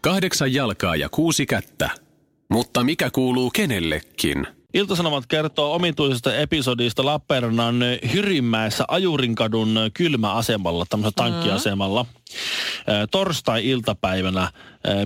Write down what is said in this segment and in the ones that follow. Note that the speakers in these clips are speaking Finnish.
Kahdeksan jalkaa ja kuusi kättä. Mutta mikä kuuluu kenellekin? Iltasanomat kertoo omituisesta episodista Lappeenrannan Hyrinmäessä Ajurinkadun kylmäasemalla, tämmöisellä tankkiasemalla. Mm. Torstai-iltapäivänä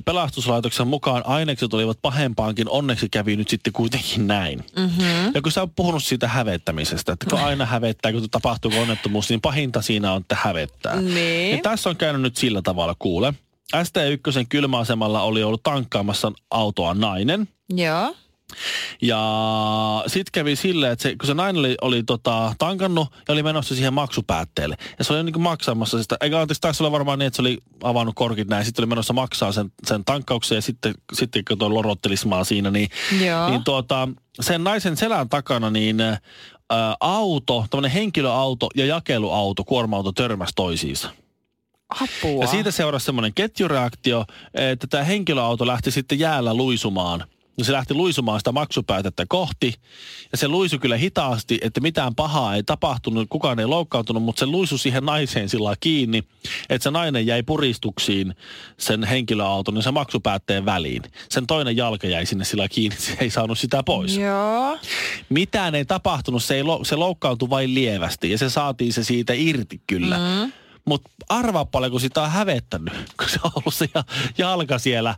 pelastuslaitoksen mukaan ainekset olivat pahempaankin, onneksi kävi nyt sitten kuitenkin näin. Mm-hmm. Ja kun sä oot puhunut siitä hävettämisestä, että kun aina hävettää, kun tapahtuu onnettomuus, niin pahinta siinä on, että hävettää. Niin. Ja tässä on käynyt nyt sillä tavalla, kuule. ST1 kylmäasemalla oli ollut tankkaamassa autoa nainen. Joo. Ja sitten kävi silleen, että se, kun se nainen oli, oli tota, tankannut ja oli menossa siihen maksupäätteelle. Ja se oli niin maksamassa sitä, eikä anteeksi, taisi olla varmaan niin, että se oli avannut korkit näin. Sitten oli menossa maksaa sen, sen tankkauksen ja sitten, sitten kun tuo lorottelismaa siinä, niin, Joo. niin tuota, sen naisen selän takana niin ä, auto, tämmöinen henkilöauto ja jakeluauto, kuorma-auto törmäsi toisiinsa. Apua. Ja siitä seurasi semmoinen ketjureaktio, että tämä henkilöauto lähti sitten jäällä luisumaan. Ja se lähti luisumaan sitä maksupäätettä kohti. Ja se luisu kyllä hitaasti, että mitään pahaa ei tapahtunut, kukaan ei loukkaantunut, mutta se luisu siihen naiseen sillä kiinni, että se nainen jäi puristuksiin sen henkilöauton ja sen maksupäätteen väliin. Sen toinen jalka jäi sinne sillä kiinni, se ei saanut sitä pois. Joo. Mitään ei tapahtunut, se, ei, lo- se loukkaantui vain lievästi ja se saatiin se siitä irti kyllä. Mm. Mutta arvaa paljon, kun sitä on hävettänyt, kun se on ollut se ja- jalka siellä.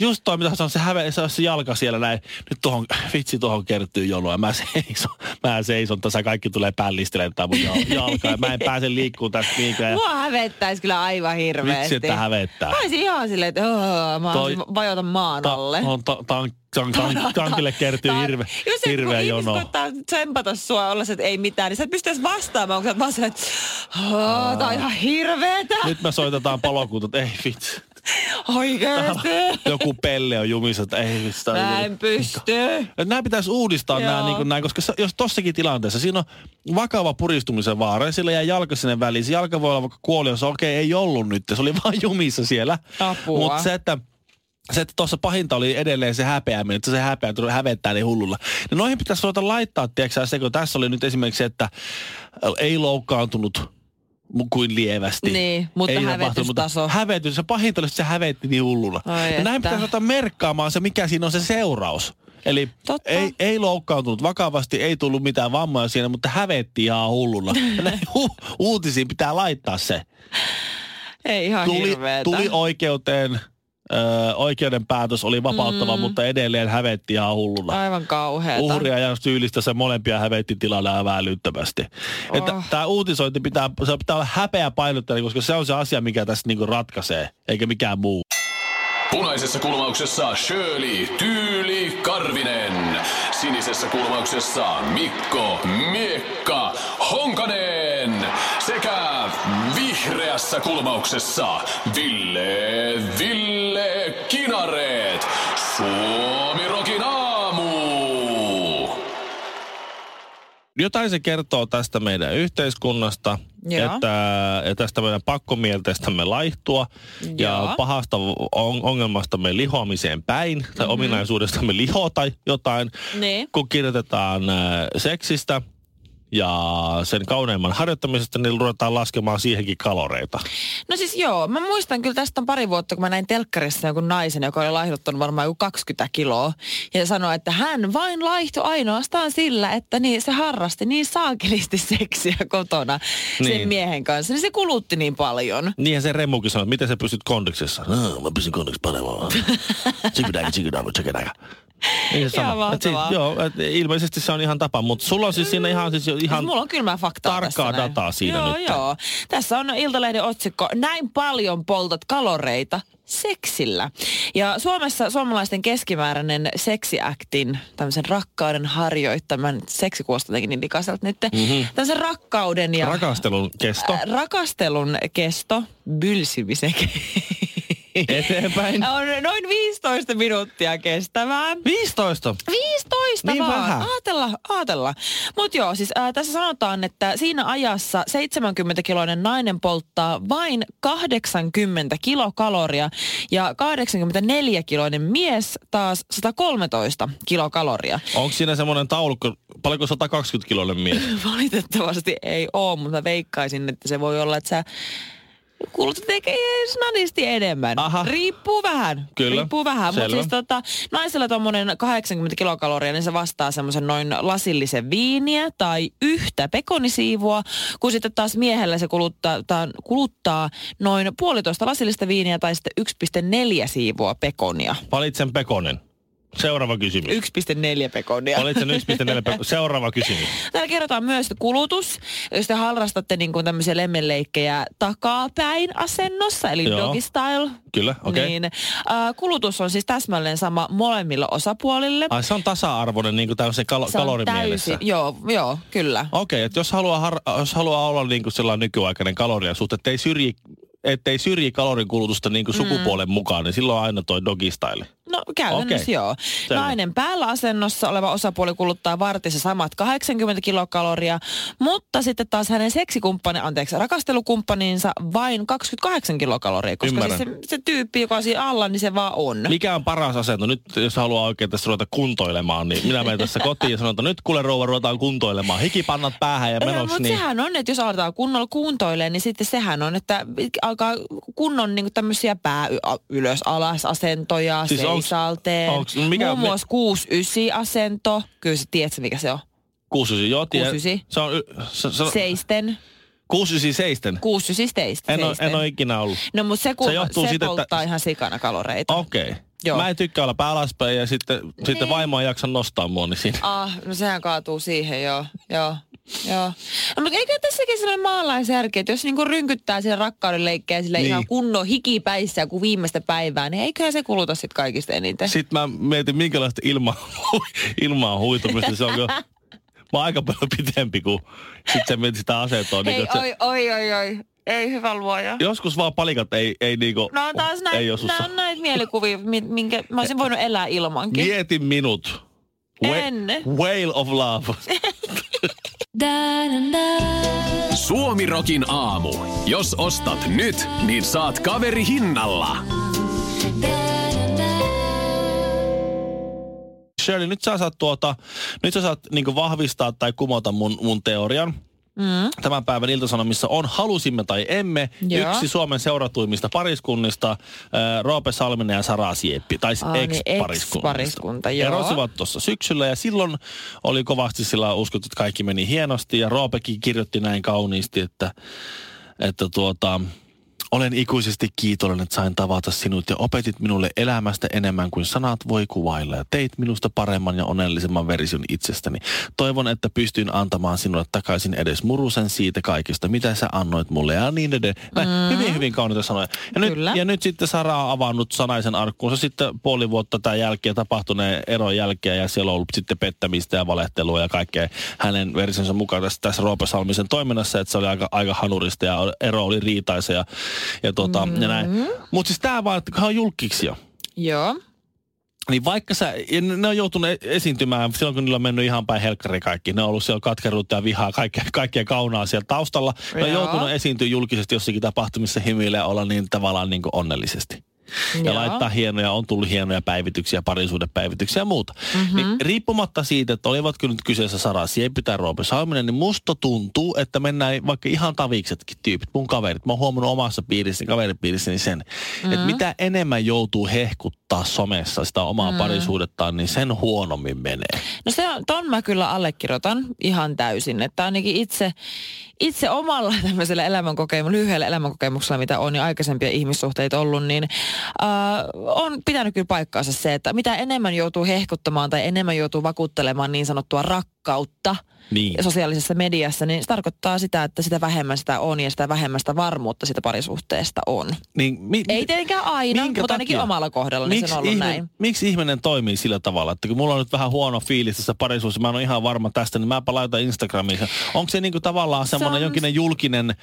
Just toi, mitä sanoin, se, häve, se, on se jalka siellä näin. Nyt tuohon, vitsi tuohon kertyy jonoa. Mä seison, mä seison tässä, kaikki tulee pällistelemään tää mun jal- jalkaa. Ja mä en pääse liikkumaan tästä mihinkään. Mua hävettäisi kyllä aivan hirveästi. Vitsi, että hävettää. Mä olisin ihan silleen, että oh, mä Toi- Toi... vajota maan Ta- alle. on ta- tan- tan- tan- tankille kertyy hirve, Jos hirveä jono. koittaa tsempata sua olla se, että ei mitään, niin sä et pysty edes vastaamaan, kun sä oot vaan että oh, tää on ihan hirveetä. Nyt me soitetaan palokunta, että ei vitsi. Oikeesti. Joku pelle on jumissa, että ei on Mä en pysty. Nämä pitäisi uudistaa nämä niin kuin näin, koska jos tossakin tilanteessa siinä on vakava puristumisen vaara ja sillä jää jalka sinne väliin. Se jalka voi olla vaikka kuoliossa, okei ei ollut nyt, se oli vaan jumissa siellä. Apua. Mutta se, että se, että tuossa pahinta oli edelleen se häpeäminen, että se häpeä tuli hävettää niin hullulla. Niin noihin pitäisi ruveta laittaa, tiedätkö se, kun tässä oli nyt esimerkiksi että ei loukkaantunut kuin lievästi. Niin, mutta Ei hävetystaso. Hävetys, se pahinta oli, että se hävetti niin hullulla. Ai ja näin pitäisi ottaa merkkaamaan se, mikä siinä on se seuraus. Eli Totta. ei, ei loukkaantunut vakavasti, ei tullut mitään vammoja siinä, mutta hävetti ihan hullulla. Ja näin hu- uutisiin pitää laittaa se. Ei ihan Tuli, hirveetä. tuli oikeuteen, ö, oikeuden päätös oli vapauttava, Mm. mutta edelleen hävetti ihan hullulla. Aivan kauheeta. Uhria ja syyllistä se molempia hävetti tilalle aivan älyttömästi. Oh. Että tämä uutisointi pitää, se pitää olla häpeä painotteinen, koska se on se asia, mikä tässä niinku ratkaisee, eikä mikään muu. Punaisessa kulmauksessa Shirley Tyyli Karvinen. Sinisessä kulmauksessa Mikko Miekka Honkanen. Vihreässä kulmauksessa Ville Ville Kinareet. Suomi Rokin aamu. Jotain se kertoo tästä meidän yhteiskunnasta, Joo. että ja tästä meidän pakkomielteistämme laihtua ja Joo. pahasta on, ongelmastamme lihoamiseen päin tai mm-hmm. ominaisuudestamme lihota jotain, Niin. kun kirjoitetaan äh, seksistä ja sen kauneimman harjoittamisesta, niin ruvetaan laskemaan siihenkin kaloreita. No siis joo, mä muistan kyllä tästä on pari vuotta, kun mä näin telkkarissa jonkun naisen, joka oli laihduttanut varmaan joku 20 kiloa. Ja sanoi, että hän vain laihtui ainoastaan sillä, että niin, se harrasti niin saakelisti seksiä kotona sen Niin. miehen kanssa. Niin se kulutti niin paljon. Niinhän se Remukin sanoi, että miten sä pysyt kondiksessa? No, mä pysyn kondiksessa paremmin. Tsikidäkä, tsikidäkä, tsikidäkä. Niin se Ihan sanoi. Et si- mahtavaa. joo, et ilmeisesti se on ihan tapa, mutta sulla on siis siinä ihan, siis ihan Siis mulla on kylmää faktaa tarkkaa tässä näin. dataa siinä joo, nyt. Joo, Tässä on Iltalehden otsikko, näin paljon poltat kaloreita seksillä. Ja Suomessa suomalaisten keskimääräinen seksiaktin, tämmöisen rakkauden harjoittaman, seksi kuulostaa jotenkin niin likaiselta nyt, mm-hmm. tämmöisen rakkauden ja rakastelun kesto. Ä, rakastelun kesto, bylsimisen Eteenpäin. On noin 15 minuuttia kestävää. 15. 15 Niin vaan. vähän. Aatella, aatella. Mutta joo, siis ää, tässä sanotaan, että siinä ajassa 70-kiloinen nainen polttaa vain 80 kilokaloria ja 84-kiloinen mies taas 113 kilokaloria. Onko siinä semmoinen taulukko, paljonko 120 kiloinen mies? Valitettavasti ei ole, mutta mä veikkaisin, että se voi olla, että sä kulutat ehkä snadisti enemmän. Aha. Riippuu vähän. Kyllä, Riippuu vähän. Mutta siis tota, naisella tuommoinen 80 kilokaloria, niin se vastaa semmoisen noin lasillisen viiniä tai yhtä pekonisiivua, kun sitten taas miehellä se kuluttaa, ta, kuluttaa noin puolitoista lasillista viiniä tai sitten 1,4 siivua pekonia. Valitsen Pekonen. Seuraava kysymys. 1,4 pekonia. Valitsen 1,4 Pekonen. Seuraava kysymys. Täällä kerrotaan myös että kulutus, jos te harrastatte niin kuin tämmöisiä lemmenleikkejä takapäin asennossa, eli Joo. doggy style. Kyllä, okei. Niin, äh, kulutus on siis täsmälleen sama molemmille osapuolille. Ai se on tasa-arvoinen niin kuin tämmöisen kal- Se on kalorimielessä. täysin, joo, joo, kyllä. Okei, että jos haluaa, har- jos haluaa olla niin kuin sellainen nykyaikainen kalorian suhte, ettei syrji, ettei syrji kalorin kulutusta niin kuin Mm. sukupuolen mukaan, niin silloin on aina toi doggy style. No käytännössä Okei. joo. Selvä. Nainen päällä asennossa oleva osapuoli kuluttaa vartissa samat 80 kilokaloria, mutta sitten taas hänen seksikumppani, anteeksi, rakastelukumppaninsa vain 28 kilokaloria, koska siis Ymmärrän. se, se tyyppi, joka on siinä alla, niin se vaan on. Mikä on paras asento? Nyt jos haluaa oikein tässä ruveta kuntoilemaan, niin minä menen tässä kotiin ja sanon, että nyt kuule rouva ruvetaan kuntoilemaan. Hikipannat päähän ja No, menoksi. mutta Niin. sehän on, että jos aletaan kunnolla kuntoilemaan, niin sitten sehän on, että alkaa kunnon niin tämmöisiä pää ylös alas asentoja, Siis siis onks- seisalteen. onks- mikä- Muun muassa 6-9 asento. Kyllä sä tiedät, mikä se on. 69, joo, tiedä. 69. Se on, se, se, Seisten. 69 seisten. 6-9 teistä. En ole, en ole ikinä ollut. No mutta se, kun, Se johtuu se siitä, että- polttaa ihan sikana kaloreita. Okei. Okay. Joo. Mä en tykkää olla pää alaspäin ja sitten, niin. sitten vaimo ei jaksa nostaa mua, niin siinä. Ah, no sehän kaatuu siihen, joo. joo. Joo. No, mutta eikö tässäkin sellainen maalaisjärki, että jos niinku rynkyttää siellä rakkauden leikkejä sille Niin. ihan kunnon hikipäissä kuin viimeistä päivää, niin eiköhän se kuluta sitten kaikista eniten. Sitten mä mietin, minkälaista ilma, ilmaa huitumista se on. kun Mä oon aika paljon pitempi kuin sit sä mietit sitä asentoa. Hei, niin, oi, oi, oi, oi. Ei hyvä luoja. Joskus vaan palikat ei, ei niinku, No on taas näitä, ei nää on näitä mielikuvia, mi- minkä mä olisin voinut elää ilmankin. Mieti minut. En. Whale of love. Suomirokin aamu. Jos ostat nyt, niin saat kaveri hinnalla. Shirley, nyt sä saat, tuota, nyt sä saat niin vahvistaa tai kumota mun, mun teorian. Mm. Tämän päivän iltasanomissa on Halusimme tai emme Joo. yksi Suomen seuratuimmista pariskunnista, äh, Roope Salminen ja Sara Sieppi, tai niin, ex-pariskunnista. ex-pariskunta, joo. Erosivat tuossa syksyllä ja silloin oli kovasti sillä uskottu, että kaikki meni hienosti ja Roopekin kirjoitti näin kauniisti, että, että tuota, olen ikuisesti kiitollinen, että sain tavata sinut ja opetit minulle elämästä enemmän kuin sanat voi kuvailla ja teit minusta paremman ja onnellisemman version itsestäni. Toivon, että pystyin antamaan sinulle takaisin edes murusen siitä kaikesta, mitä sä annoit mulle ja niin edelleen. Näin, mm. Hyvin, hyvin kauniita sanoja. Ja nyt, Kyllä. ja nyt sitten Sara on avannut sanaisen arkkuunsa sitten puoli vuotta tämän jälkeen tapahtuneen eron jälkeen ja siellä on ollut sitten pettämistä ja valehtelua ja kaikkea hänen versionsa mukaan tässä, tässä Roope Salmisen toiminnassa, että se oli aika, aika hanurista ja ero oli riitaisa ja, ja, tota, mm-hmm. ja näin. Mutta siis tämä vaan, että on julkiksi jo. Joo. Niin vaikka sä, ja ne on joutunut e- esiintymään silloin, kun niillä on mennyt ihan päin helkkari kaikki. Ne on ollut siellä katkeruutta ja vihaa, kaikkea, kaikkea kaunaa siellä taustalla. Ne on Joo. joutunut esiintyä julkisesti jossakin tapahtumissa hymyillä ja olla niin tavallaan niin kuin onnellisesti. Ja Joo. laittaa hienoja, on tullut hienoja päivityksiä, parisuudepäivityksiä ja muuta. Mm-hmm. Niin riippumatta siitä, että olivatko nyt kyseessä Sara Sieppi tai Roope Salminen, niin musta tuntuu, että mennään vaikka ihan taviksetkin tyypit, mun kaverit. Mä oon huomannut omassa piirissäni, kaveripiirissäni sen, mm-hmm. että mitä enemmän joutuu hehkuttaa somessa sitä omaa mm-hmm. parisuudettaan, niin sen huonommin menee. No se on, ton mä kyllä allekirjoitan ihan täysin, että ainakin itse, itse omalla tämmöisellä elämänkokemuksella, lyhyellä elämänkokemuksella, mitä on jo aikaisempia ihmissuhteita ollut, niin äh, on pitänyt kyllä paikkaansa se, että mitä enemmän joutuu hehkuttamaan tai enemmän joutuu vakuuttelemaan niin sanottua rakkautta Niin. sosiaalisessa mediassa, niin se tarkoittaa sitä, että sitä vähemmän sitä on ja sitä vähemmän sitä varmuutta sitä parisuhteesta on. Niin, mi, Ei tietenkään aina, mutta ainakin takia? omalla kohdalla niin se on ollut ihme- näin. Miksi ihminen toimii sillä tavalla, että kun mulla on nyt vähän huono fiilis tässä parisuudessa, mä en ole ihan varma tästä, niin mäpä laitan Instagramiin. Onko se niinku tavallaan semmoinen on- jonkinlainen julkinen,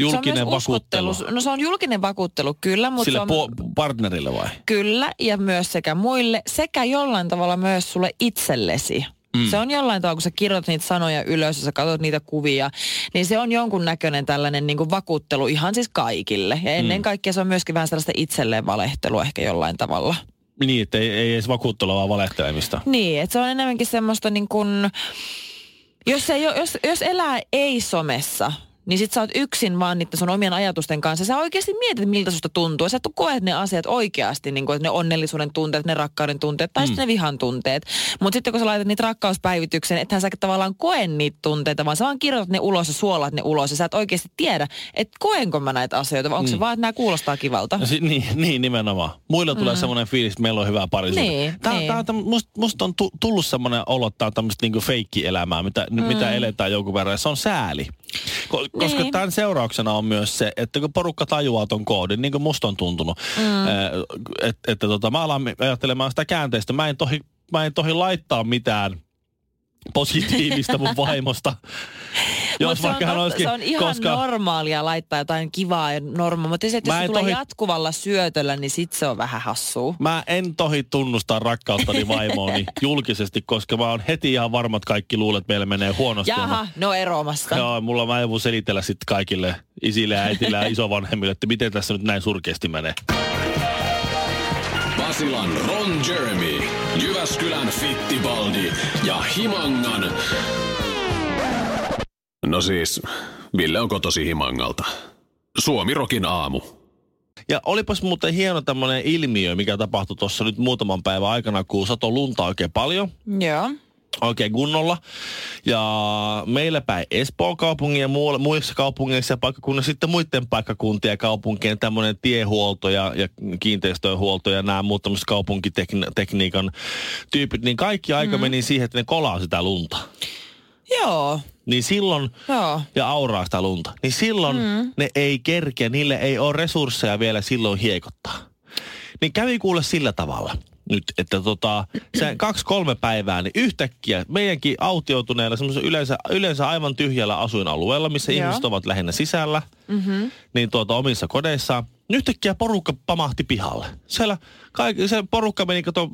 Julkinen se vakuuttelu. No se on julkinen vakuuttelu, kyllä, mutta Sille se on... po- partnerille vai? Kyllä, ja myös sekä muille, sekä jollain tavalla myös sulle itsellesi. Mm. Se on jollain tavalla, kun sä kirjoitat niitä sanoja ylös ja sä katsot niitä kuvia, niin se on jonkun näköinen tällainen niin kuin vakuuttelu ihan siis kaikille. Ja ennen mm. kaikkea se on myöskin vähän sellaista itselleen valehtelua ehkä jollain tavalla. Niin, että ei, ei edes vakuuttelua, vaan valehtelemista. Niin, että se on enemmänkin semmoista niin kuin, jos, ei, jos, jos elää ei-somessa, niin sit sä oot yksin vaan niiden sun omien ajatusten kanssa. Sä oikeasti mietit, miltä susta tuntuu. Sä et koet ne asiat oikeasti, niin kuin, että ne onnellisuuden tunteet, ne rakkauden tunteet tai mm. sitten ne vihan tunteet. Mutta sitten kun sä laitat niitä rakkauspäivitykseen, ethän sä tavallaan koe niitä tunteita, vaan sä vaan kirjoitat ne ulos ja suolat ne ulos. Ja sä et oikeasti tiedä, että koenko mä näitä asioita, vai onko mm. se vaan, että nämä kuulostaa kivalta. Ja si- niin, niin, nimenomaan. Muilla tulee mm. semmoinen fiilis, että meillä on hyvä parisuhde. Niin, tää, niin. Tää, on täm- musta, musta on tu- tullut semmoinen olo, että tää on tämmöistä niinku feikki-elämää, mitä, mm. mitä eletään jonkun verran. Ja se on sääli. Ko- koska Niin. tämän seurauksena on myös se, että kun porukka tajuaa ton koodin, niin kuin musta on tuntunut, mm. että, että tota, mä alan ajattelemaan sitä käänteistä. Mä en tohi, mä en tohi laittaa mitään positiivista mun vaimosta. Mut se, on vaikka hän totta, olisikin- se on ihan koska- normaalia laittaa jotain kivaa ja normaalia, mutta se, että jos se tulee tohi- jatkuvalla syötöllä, niin sit se on vähän hassua. Mä en tohi tunnustaa rakkauttani vaimooni julkisesti, koska mä oon heti ihan varma, että kaikki luulet, että meillä menee huonosti. Ja mä- Jaha, no eromassa. Joo, mulla mä en voi selitellä sitten kaikille isille ja äitille ja isovanhemmille, että miten tässä nyt näin surkeasti menee. Basilan Ron Jeremy, Jyväskylän Fittibaldi ja Himangan... No siis, Ville on kotosi Himangalta. Suomirokin aamu. Ja olipas muuten hieno tämmöinen ilmiö, mikä tapahtui tuossa nyt muutaman päivän aikana, kun sato lunta oikein paljon. Joo. oikein kunnolla. Ja meillä päin Espoon kaupungin ja muualla, muissa kaupungeissa ja paikkakunnissa sitten muiden paikkakuntien ja kaupunkien tämmöinen tiehuolto ja, ja kiinteistöhuolto ja nämä muut tämmöiset kaupunkitekniikan tyypit, niin kaikki aika mm. meni siihen, että ne kolaa sitä lunta. Joo. Niin silloin, Joo. ja auraa sitä lunta, niin silloin mm. ne ei kerkeä, niille ei ole resursseja vielä silloin hiekottaa. Niin kävi kuule sillä tavalla nyt, että tota, se kaksi-kolme päivää, niin yhtäkkiä meidänkin autioituneella, yleensä, yleensä aivan tyhjällä asuinalueella, missä Joo. ihmiset ovat lähinnä sisällä, mm-hmm. niin tuota omissa kodeissaan, niin yhtäkkiä porukka pamahti pihalle. Siellä kaikki, se porukka meni, kato,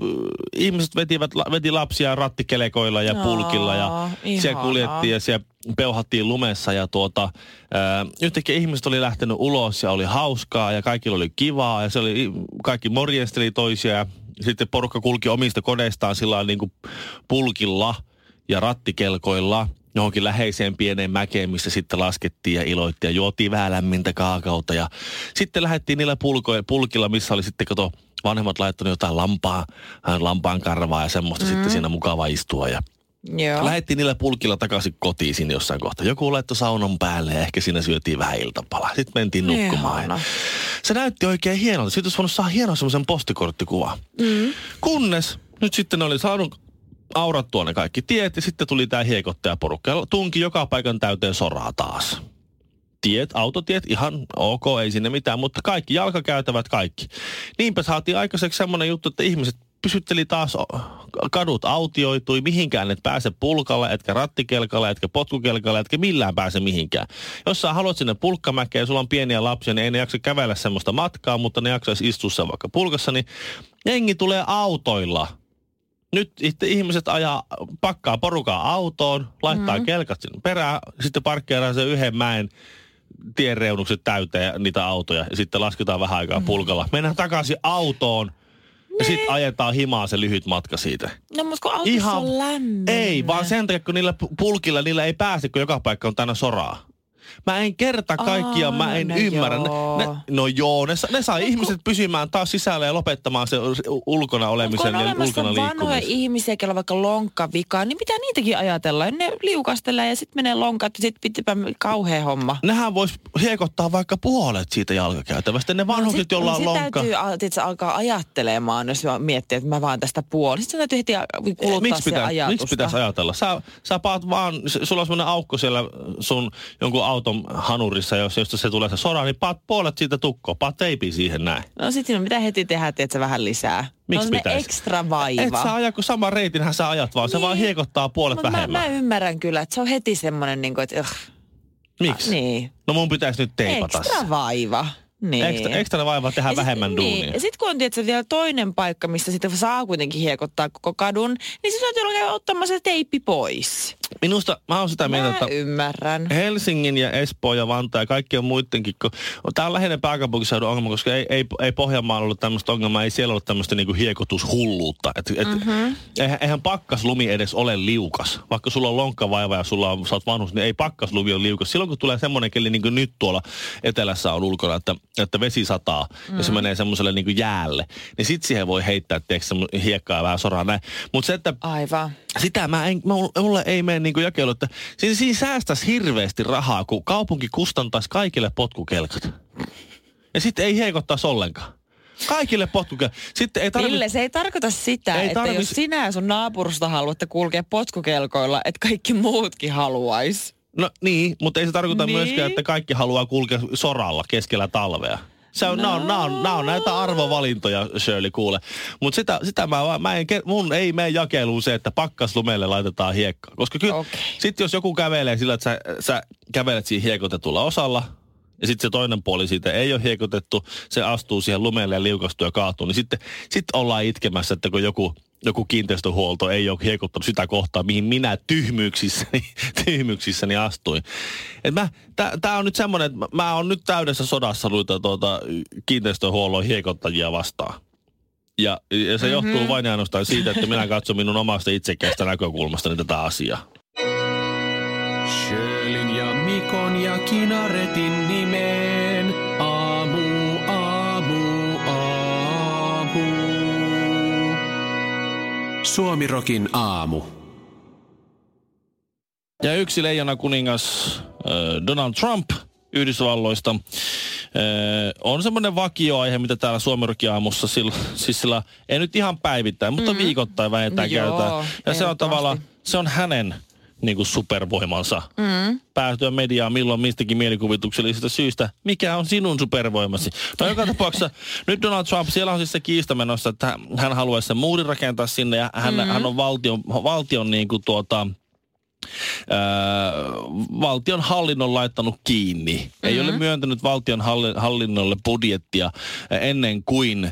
ihmiset vetivät, veti lapsia rattikelekoilla ja Aa, pulkilla ja siellä ihanaa. kuljettiin ja siellä peuhattiin lumessa ja tuota, ää, yhtäkkiä ihmiset oli lähtenyt ulos ja oli hauskaa ja kaikilla oli kivaa ja se oli, kaikki morjesteli toisia ja sitten porukka kulki omista kodeistaan sillä niin kuin pulkilla ja rattikelkoilla johonkin läheiseen pieneen mäkeen, missä sitten laskettiin ja iloittiin ja juotiin vähän lämmintä kaakaota. Ja sitten lähdettiin niillä pulkoilla, pulkilla, missä oli sitten, kato, vanhemmat laittanut jotain lampaa, lampaan karvaa ja semmoista mm. sitten siinä mukava istua. Ja Joo. Lähettiin niillä pulkilla takaisin kotiin sinne jossain kohtaa. Joku laittoi saunan päälle ja ehkä siinä syötiin vähän iltapalaa. Sitten mentiin nukkumaan. Ihana. Se näytti oikein hienolta. Siitä olisi voinut saada hienon semmoisen postikorttikuvan. Mm. Kunnes nyt sitten oli saanut aurattua ne kaikki tiet ja sitten tuli tämä hiekottajaporukka ja tunki joka paikan täyteen soraa taas. Tiet, autotiet, ihan ok, ei sinne mitään, mutta kaikki jalkakäytävät, kaikki. Niinpä saatiin aikaiseksi semmoinen juttu, että ihmiset pysytteli taas, kadut autioitui, mihinkään et pääse pulkalla, etkä rattikelkalla, etkä potkukelkalla, etkä millään pääse mihinkään. Jos sä haluat sinne pulkkamäkeen ja sulla on pieniä lapsia, niin ei ne jaksa kävellä semmoista matkaa, mutta ne jaksaisi istua sen vaikka pulkassa, niin jengi tulee autoilla. Nyt itse ihmiset ajaa, pakkaa porukaa autoon, laittaa mm. kelkat sinne perään, sitten parkkeeraa sen yhden mäen tien reunukset täyteen niitä autoja ja sitten lasketaan vähän aikaa pulkalla. Mennään takaisin autoon ja sitten ajetaan himaa se lyhyt matka siitä. No mutta kun autossa on lämmin. Ei, vaan sen takia, kun niillä pu- pulkilla niillä ei pääse, kun joka paikka on täynnä soraa. Mä en kerta kaikkiaan, mä en no ymmärrä. Joo. ne, no joo, ne, ne saa ihmiset pysymään taas sisällä ja lopettamaan se, ulkona olemisen ja ulkona vanhoja liikkumisen. ihmisiä, joilla on vaikka lonkka vika, niin mitä niitäkin ajatellaan? Ne liukastelee ja sitten menee lonkat ja sitten pitipä kauhea homma. Nehän vois hiekottaa vaikka puolet siitä jalkakäytävästä. Ne vanhukset, sit- joilla on sit lonkka. täytyy tiedätkö, alkaa ajattelemaan, jos miettii, että mä vaan tästä puoli. Sitten täytyy heti kuluttaa Miksi pitäisi, ajatusta. miksi pitäisi ajatella? Sä, sä paat vaan, sulla on semmoinen aukko siellä sun jonkun auton hanurissa, jos, josta se tulee se sora, niin paat puolet siitä tukkoa, paat teipi siihen näin. No sitten siinä pitää heti tehdä, että sä vähän lisää. Miksi no, se pitäisi? ekstra vaiva. Et sä aja, kun sama reitinhän sä ajat vaan, se Niin. vaan hiekottaa puolet Mut mä, vähemmän. mä, ymmärrän kyllä, että se on heti semmoinen, niin kuin, että uh, Miksi? Niin. No mun pitäisi nyt teipata se. Ekstra vaiva. Niin. Ekstra, ekstra vaiva tehdä Ja vähemmän sit, duunia. Niin. Ja sitten kun on tietysti vielä toinen paikka, missä sitten saa kuitenkin hiekottaa koko kadun, niin se täytyy olla ottamaan se teippi pois. Minusta, mä oon sitä mieltä, Mä että ymmärrän. Helsingin ja Espoo ja Vantaa ja kaikkien muidenkin, kun tämä on lähinnä pääkaupunkiseudun ongelma, koska ei, ei, ei Pohjanmaalla ollut tämmöistä ongelmaa, ei siellä ollut tämmöistä niinku hiekotushulluutta. Et, et, mm-hmm. eihän, eihän pakkaslumi edes ole liukas. Vaikka sulla on lonkkavaiva ja sulla on, sä oot vanhus, niin ei pakkaslumi ole liukas. Silloin kun tulee semmoinen keli, niin kuin nyt tuolla etelässä on ulkona, että, että vesi sataa mm. ja se menee semmoiselle niin jäälle, niin sit siihen voi heittää tiedätkö, hiekkaa ja vähän soraa näin. Mutta se, että Aivan. sitä mä en, mulle ei mene niinku jakelu, että siinä, siinä säästäisi hirveästi rahaa, kun kaupunki kustantaisi kaikille potkukelkat. Ja sitten ei heikottaisi ollenkaan. Kaikille potkukelkat. Sitten ei tarvitse... Ville, se ei tarkoita sitä, Ei että tarvi- jos sinä ja sun naapurusta haluatte kulkea potkukelkoilla, että kaikki muutkin haluais. No niin, mutta ei se tarkoita Niin. myöskään, että kaikki haluaa kulkea soralla keskellä talvea. Se on, no. nämä, on, nämä, on, nämä on näitä arvovalintoja, Shirley, kuule. Mutta sitä, sitä mä, mä en, mun ei mene jakeluun se, että pakkaslumelle laitetaan hiekkaa. Koska kyllä, Okei. sitten jos joku kävelee sillä, että sä, sä kävelet siinä hiekotetulla osalla, ja sitten se toinen puoli siitä ei ole hiekotettu, se astuu siihen lumelle ja liukastuu ja kaatuu, niin sitten sit ollaan itkemässä, että kun joku, joku kiinteistöhuolto ei ole hiekottanut sitä kohtaa, mihin minä tyhmyyksissäni, tyhmyyksissäni astuin. Et mä, tää, tää on nyt semmoinen, että mä, mä oon nyt täydessä sodassa noita tuota, kiinteistöhuollon hiekottajia vastaan. Ja, ja se mm-hmm. johtuu vain ja ainoastaan siitä, että minä katson minun omasta itsekästä näkökulmastani tätä asiaa. Sjölin ja Mikon ja Kinaretin nimeen. Suomirokin aamu. Ja yksi leijona kuningas äh, Donald Trump Yhdysvalloista äh, on semmoinen vakioaihe, mitä täällä Suomirokiaamussa sillä, siis sillä, ei nyt ihan päivittäin, mutta mm. viikoittain vähintään Joo, käytetään. Ja se on tavallaan, se on hänen niin kuin supervoimansa. Mm. Päätyä mediaan milloin mistäkin mielikuvituksellisesta syystä. Mikä on sinun supervoimasi? No joka tapauksessa nyt Donald Trump, siellä on siis se kiista menossa, että hän haluaisi sen muurin rakentaa sinne ja hän, mm. hän on valtion, valtion niin kuin tuota, Öö, valtion hallinnon laittanut kiinni. Mm-hmm. Ei ole myöntänyt valtion halli- hallinnolle budjettia ennen kuin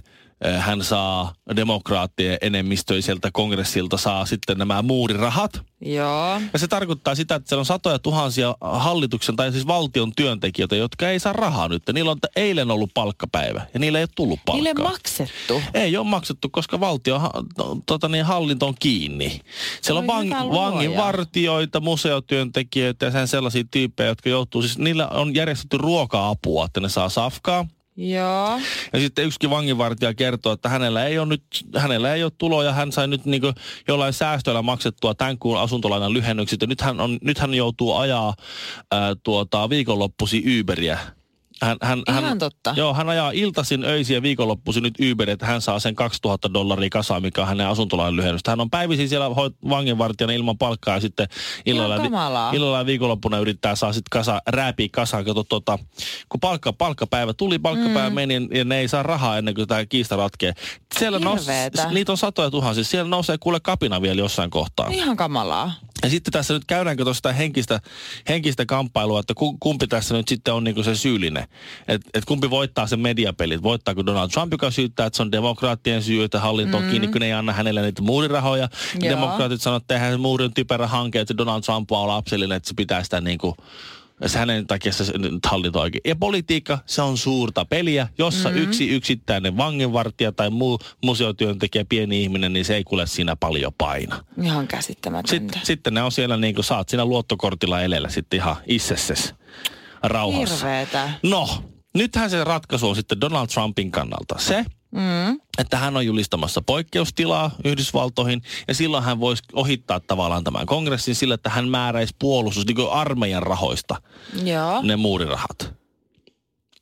hän saa demokraattien enemmistöiseltä kongressilta saa sitten nämä muurirahat. Joo. Ja se tarkoittaa sitä, että siellä on satoja tuhansia hallituksen tai siis valtion työntekijöitä, jotka ei saa rahaa nyt. Niillä on eilen ollut palkkapäivä ja niillä ei ole tullut palkkaa. Niille maksettu. Ei ole maksettu, koska valtio, to- tota niin, hallinto on kiinni. Siellä on vang, vanginvartijoita, museotyöntekijöitä ja sen sellaisia tyyppejä, jotka joutuu, siis niillä on järjestetty ruoka-apua, että ne saa safkaa. Joo. Ja sitten yksikin vanginvartija kertoo, että hänellä ei ole nyt, hänellä ei ole tuloja, hän sai nyt niin jollain säästöillä maksettua tämän kuun asuntolainan lyhennykset. Ja nyt hän, on, nyt hän joutuu ajaa ää, tuota, viikonloppusi Uberia. Hän, hän, Ihan hän, totta. Joo, hän ajaa iltaisin, öisin ja viikonloppuisin nyt Uber, että hän saa sen 2000 dollaria kasaan, mikä on hänen asuntolainan lyhennystä. Hän on päivisin siellä hoit- vanginvartijana ilman palkkaa ja sitten illalla, kamalaa. illalla ja viikonloppuna yrittää saa sitten kasa, rääpiä kasaan. Kato, tota, kun palkka, palkkapäivä tuli, palkkapäivä mm. meni ja ne ei saa rahaa ennen kuin tämä kiista ratkee. Siellä nous, niitä on satoja tuhansia. Siellä nousee kuule kapina vielä jossain kohtaa. Ihan kamalaa. Ja sitten tässä nyt käydäänkö tuosta henkistä, henkistä kamppailua, että ku- kumpi tässä nyt sitten on niinku se syyllinen. Että et kumpi voittaa sen mediapelit. Voittaako Donald Trump, joka syyttää, että se on demokraattien syy, että hallinto on kiinni, kun ne ei anna hänelle niitä muurirahoja. Ja Joo. demokraatit sanoo, että eihän se muuri on typerä hanke, että Donald Trump on lapsellinen, että se pitää sitä niinku hänen takia se nyt hallinto oikein. Ja politiikka, se on suurta peliä, jossa mm-hmm. yksi yksittäinen vanginvartija tai muu museotyöntekijä, pieni ihminen, niin se ei kuule siinä paljon paina. Ihan käsittämätöntä. Sitten, sitten ne on siellä niin kuin saat siinä luottokortilla elellä sitten ihan itsesses rauhassa. Hirveetä. No, nythän se ratkaisu on sitten Donald Trumpin kannalta se, Mm. että hän on julistamassa poikkeustilaa Yhdysvaltoihin ja silloin hän voisi ohittaa tavallaan tämän kongressin sillä, että hän määräisi puolustus niin armeijan rahoista Joo. ne muurirahat.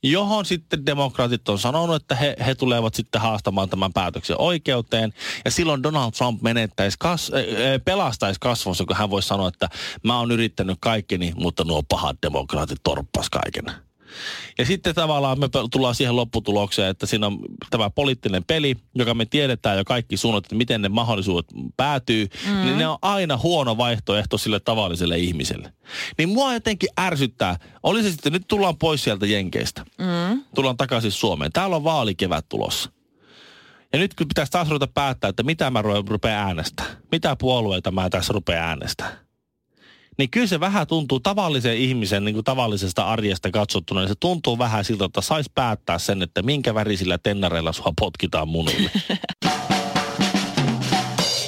Johon sitten demokraatit on sanonut, että he, he tulevat sitten haastamaan tämän päätöksen oikeuteen. Ja silloin Donald Trump menettäisi kas, äh, pelastaisi kasvonsa, kun hän voisi sanoa, että mä oon yrittänyt kaikkeni, mutta nuo pahat demokraatit torppas kaiken. Ja sitten tavallaan me tullaan siihen lopputulokseen, että siinä on tämä poliittinen peli, joka me tiedetään jo kaikki suunnat, että miten ne mahdollisuudet päätyy, mm. niin ne on aina huono vaihtoehto sille tavalliselle ihmiselle. Niin mua jotenkin ärsyttää. Oli se sitten, nyt tullaan pois sieltä Jenkeistä. Mm. Tullaan takaisin Suomeen. Täällä on vaalikevät tulossa. Ja nyt kun pitäisi taas ruveta päättää, että mitä mä rupean äänestä, mitä puolueita mä tässä rupean äänestä, niin kyllä se vähän tuntuu tavallisen ihmisen niin kuin tavallisesta arjesta katsottuna, niin se tuntuu vähän siltä, että saisi päättää sen, että minkä värisillä tennareilla sua potkitaan munille.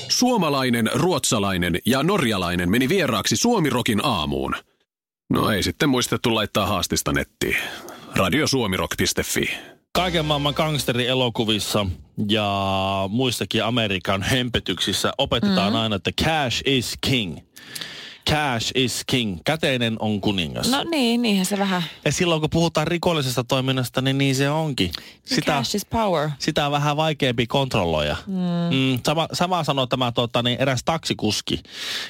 Suomalainen, ruotsalainen ja norjalainen meni vieraaksi Suomirokin aamuun. No ei sitten muistettu laittaa haastista nettiin. Radiosuomirok.fi kaiken maailman gangsterielokuvissa ja muissakin Amerikan hempetyksissä opetetaan mm. aina, että cash is king. Cash is king. Käteinen on kuningas. No niin, niinhän se vähän. Ja silloin kun puhutaan rikollisesta toiminnasta, niin niin se onkin. Sitä, Cash is power. Sitä on vähän vaikeampi kontrolloida. Mm. Mm, sama, sama sanoo tämä tota, niin eräs taksikuski,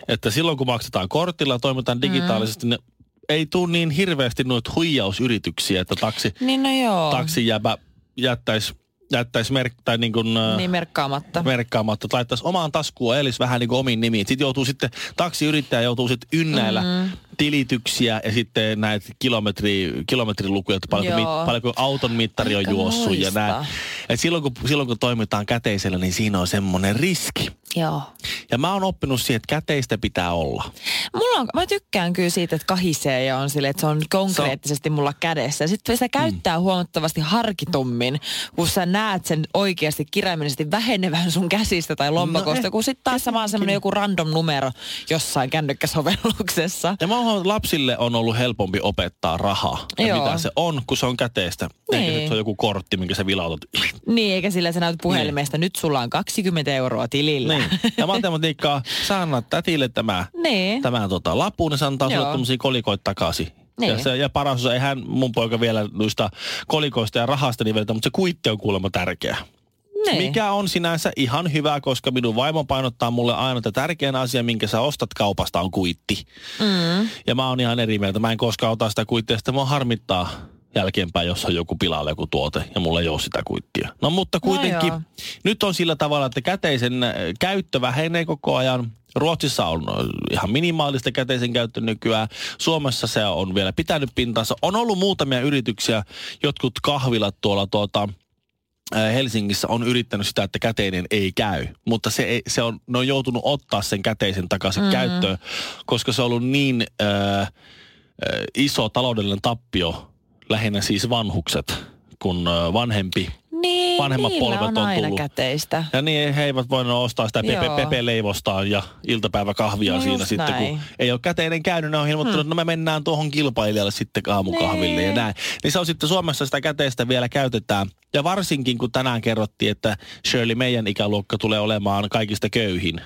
että silloin kun maksetaan kortilla, toimitaan digitaalisesti, mm. niin ei tule niin hirveästi noita huijausyrityksiä, että taksi, niin no joo. taksi jäbä jättäisi jättäisi merk, tai niin, kuin, niin merkkaamatta. merkkaamatta, että laittaisi omaan taskuun elis vähän niin kuin omiin nimiin. Sitten joutuu sitten, taksiyrittäjä joutuu sitten ynnäillä mm-hmm. tilityksiä ja sitten näitä kilometri, kilometrilukuja, että paljonko, mit, paljonko auton mittari on juossut ja näin. Et silloin, kun, silloin kun toimitaan käteisellä, niin siinä on semmoinen riski. Joo. Ja mä oon oppinut siihen, että käteistä pitää olla. Mulla on, mä tykkään kyllä siitä, että kahisee ja on sille, että se on konkreettisesti mulla kädessä. Sitten sitä käyttää mm. huomattavasti harkitummin, kun sä näet sen oikeasti kirjaimellisesti vähenevän sun käsistä tai lompakosta, no, eh, kun sitten taas vaan semmoinen joku random numero jossain kännykkäsovelluksessa. Ja mä oon, lapsille on ollut helpompi opettaa rahaa. Ja mitä se on, kun se on käteistä. Niin. Eikä se on joku kortti, minkä sä vilautat. Niin, eikä sillä sä näytät puhelimesta. Niin. Nyt sulla on 20 euroa tilillä. Niin. Ja matematiikkaa, sä annat tätille tämä, niin. tämä tota, lapun, niin se antaa sulle tämmöisiä kolikoita takaisin. Niin. Ja, se, ja paras on, eihän mun poika vielä noista kolikoista ja rahasta niveltä, mutta se kuitti on kuulemma tärkeä. Niin. Mikä on sinänsä ihan hyvä, koska minun vaimo painottaa mulle aina, että tärkein asia, minkä sä ostat kaupasta, on kuitti. Mm. Ja mä oon ihan eri mieltä. Mä en koskaan ota sitä kuittia, sitä mua harmittaa jälkeenpäin, jos on joku pilalla joku tuote ja mulla ei ole sitä kuittia. No mutta kuitenkin no nyt on sillä tavalla, että käteisen äh, käyttö vähenee koko ajan. Ruotsissa on äh, ihan minimaalista käteisen käyttö nykyään. Suomessa se on vielä pitänyt pintansa. On ollut muutamia yrityksiä, jotkut kahvilat tuolla tuota, äh, Helsingissä on yrittänyt sitä, että käteinen ei käy, mutta se, ei, se on, ne on joutunut ottaa sen käteisen takaisin mm-hmm. käyttöön, koska se on ollut niin äh, iso taloudellinen tappio lähinnä siis vanhukset, kun vanhempi niin, vanhemmat polvet on, on tullut. käteistä. Ja niin, he eivät voineet ostaa sitä pepe, pepe-leivostaan ja iltapäiväkahvia no siinä sitten, näin. kun ei ole käteinen käynyt, ne on ilmoittanut, hmm. että no me mennään tuohon kilpailijalle sitten aamukahville niin. ja näin. Niin se on sitten Suomessa sitä käteistä vielä käytetään. Ja varsinkin kun tänään kerrottiin, että Shirley meidän ikäluokka tulee olemaan kaikista köyhin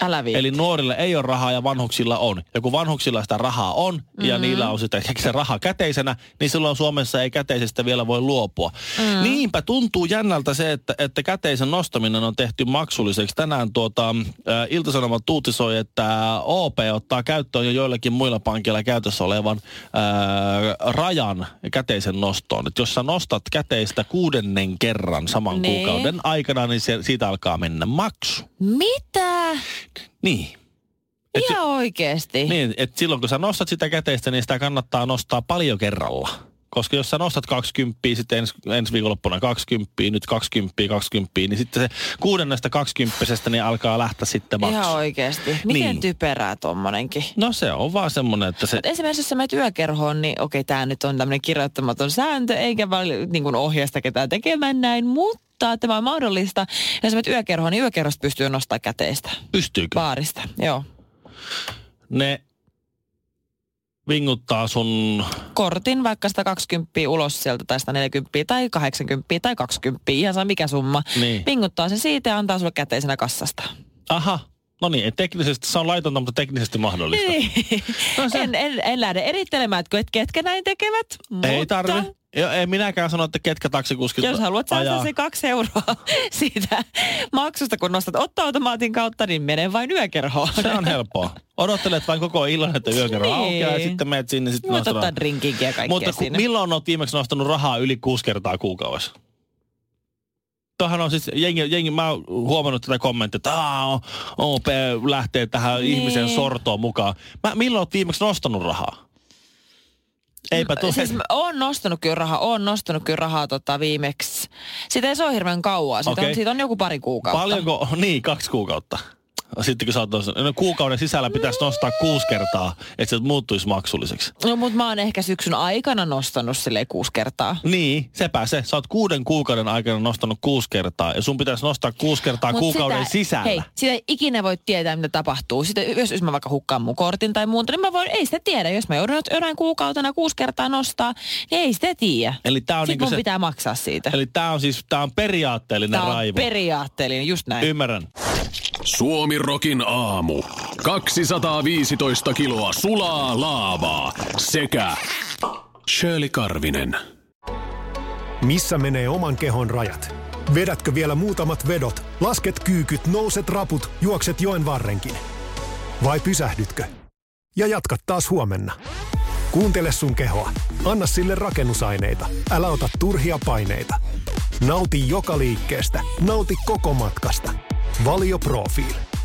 Älä Eli nuorille ei ole rahaa ja vanhuksilla on. Ja kun vanhuksilla sitä rahaa on mm-hmm. ja niillä on sitä se raha käteisenä, niin silloin Suomessa ei käteisestä vielä voi luopua. Mm. Niinpä tuntuu jännältä se, että, että käteisen nostaminen on tehty maksulliseksi. Tänään tuota, ä, Ilta-Sanomat uutisoi, että OP ottaa käyttöön jo joillekin muilla pankilla käytössä olevan ä, rajan käteisen nostoon. Et jos sä nostat käteistä kuudennen kerran saman niin. kuukauden aikana, niin se, siitä alkaa mennä maksu. Mitä? Niin. Et, Ihan oikeesti. Niin, että silloin kun sä nostat sitä käteistä, niin sitä kannattaa nostaa paljon kerralla. Koska jos sä nostat 20, sitten ens, ensi viikonloppuna 20, nyt 20, 20, niin sitten se kuudennesta 20 niin alkaa lähteä sitten maksu. Ihan oikeasti. Miten niin. typerää tommonenkin? No se on vaan semmoinen, että se... Mut esimerkiksi jos sä menet yökerhoon, niin okei, tämä nyt on tämmöinen kirjoittamaton sääntö, eikä vaan niin kuin ohjeesta ketään tekemään näin, mutta mutta tämä on mahdollista. Ja sä yökerhoon, niin yökerhosta pystyy nostaa käteistä. Pystyykö? Baarista, joo. Ne vinguttaa sun... Kortin, vaikka 120 ulos sieltä tai 140 tai 80 tai 20, ihan saa mikä summa. Niin. Vinguttaa se siitä ja antaa sulle käteisenä kassasta. Aha, No niin, teknisesti se on laitonta, mutta teknisesti mahdollista. Niin. No se... en, en, en lähde erittelemään, että ketkä näin tekevät. Ei mutta... tarvi. Jo, ei minäkään sano, että ketkä taksikuskit Jos haluat ajaa. se kaksi euroa siitä maksusta, kun nostat ottoautomaatin kautta, niin mene vain yökerhoon. Se on helppoa. Odottelet vain koko illan, että yökerro Niin. aukeaa ja sitten menet sinne. Sitten Voit ottaa drinkinkin ja kaikkea Mutta ku, siinä. milloin olet viimeksi nostanut rahaa yli kuusi kertaa kuukaudessa? Tuohan on siis, jengi, jengi, mä oon huomannut tätä kommenttia, että OP lähtee tähän Niin. ihmisen sortoon mukaan. Mä, milloin olet viimeksi nostanut rahaa? Eipä tule. Siis mä oon nostanut kyllä rahaa, oon nostanut kyllä rahaa tota viimeksi. Sitä ei se ole hirveän kauaa, siitä, Okei. on, siitä on joku pari kuukautta. Paljonko, niin kaksi kuukautta. Sitten kun sä oot no, kuukauden sisällä pitäisi nostaa kuusi kertaa, että se muuttuisi maksulliseksi. No mutta mä oon ehkä syksyn aikana nostanut sille kuusi kertaa. Niin, sepä se. Sä oot kuuden kuukauden aikana nostanut kuusi kertaa ja sun pitäisi nostaa kuusi kertaa Mut kuukauden sitä, sisällä. Hei, sitä ei ikinä voi tietää, mitä tapahtuu. Sitten jos, jos mä vaikka hukkaan mun kortin tai muuta, niin mä voin, ei sitä tiedä. Jos mä joudun jonain kuukautena kuusi kertaa nostaa, niin ei sitä tiedä. Eli tää on Sitten niinku mun se, pitää maksaa siitä. eli tää on siis, tää on periaatteellinen Tämä on raivo. periaatteellinen, just näin. Ymmärrän. Suomi Rokin aamu. 215 kiloa sulaa laavaa sekä Shirley Karvinen. Missä menee oman kehon rajat? Vedätkö vielä muutamat vedot, lasket kyykyt, nouset raput, juokset joen varrenkin? Vai pysähdytkö? Ja jatkat taas huomenna. Kuuntele sun kehoa. Anna sille rakennusaineita. Älä ota turhia paineita. Nauti joka liikkeestä. Nauti koko matkasta. Valio Profiili.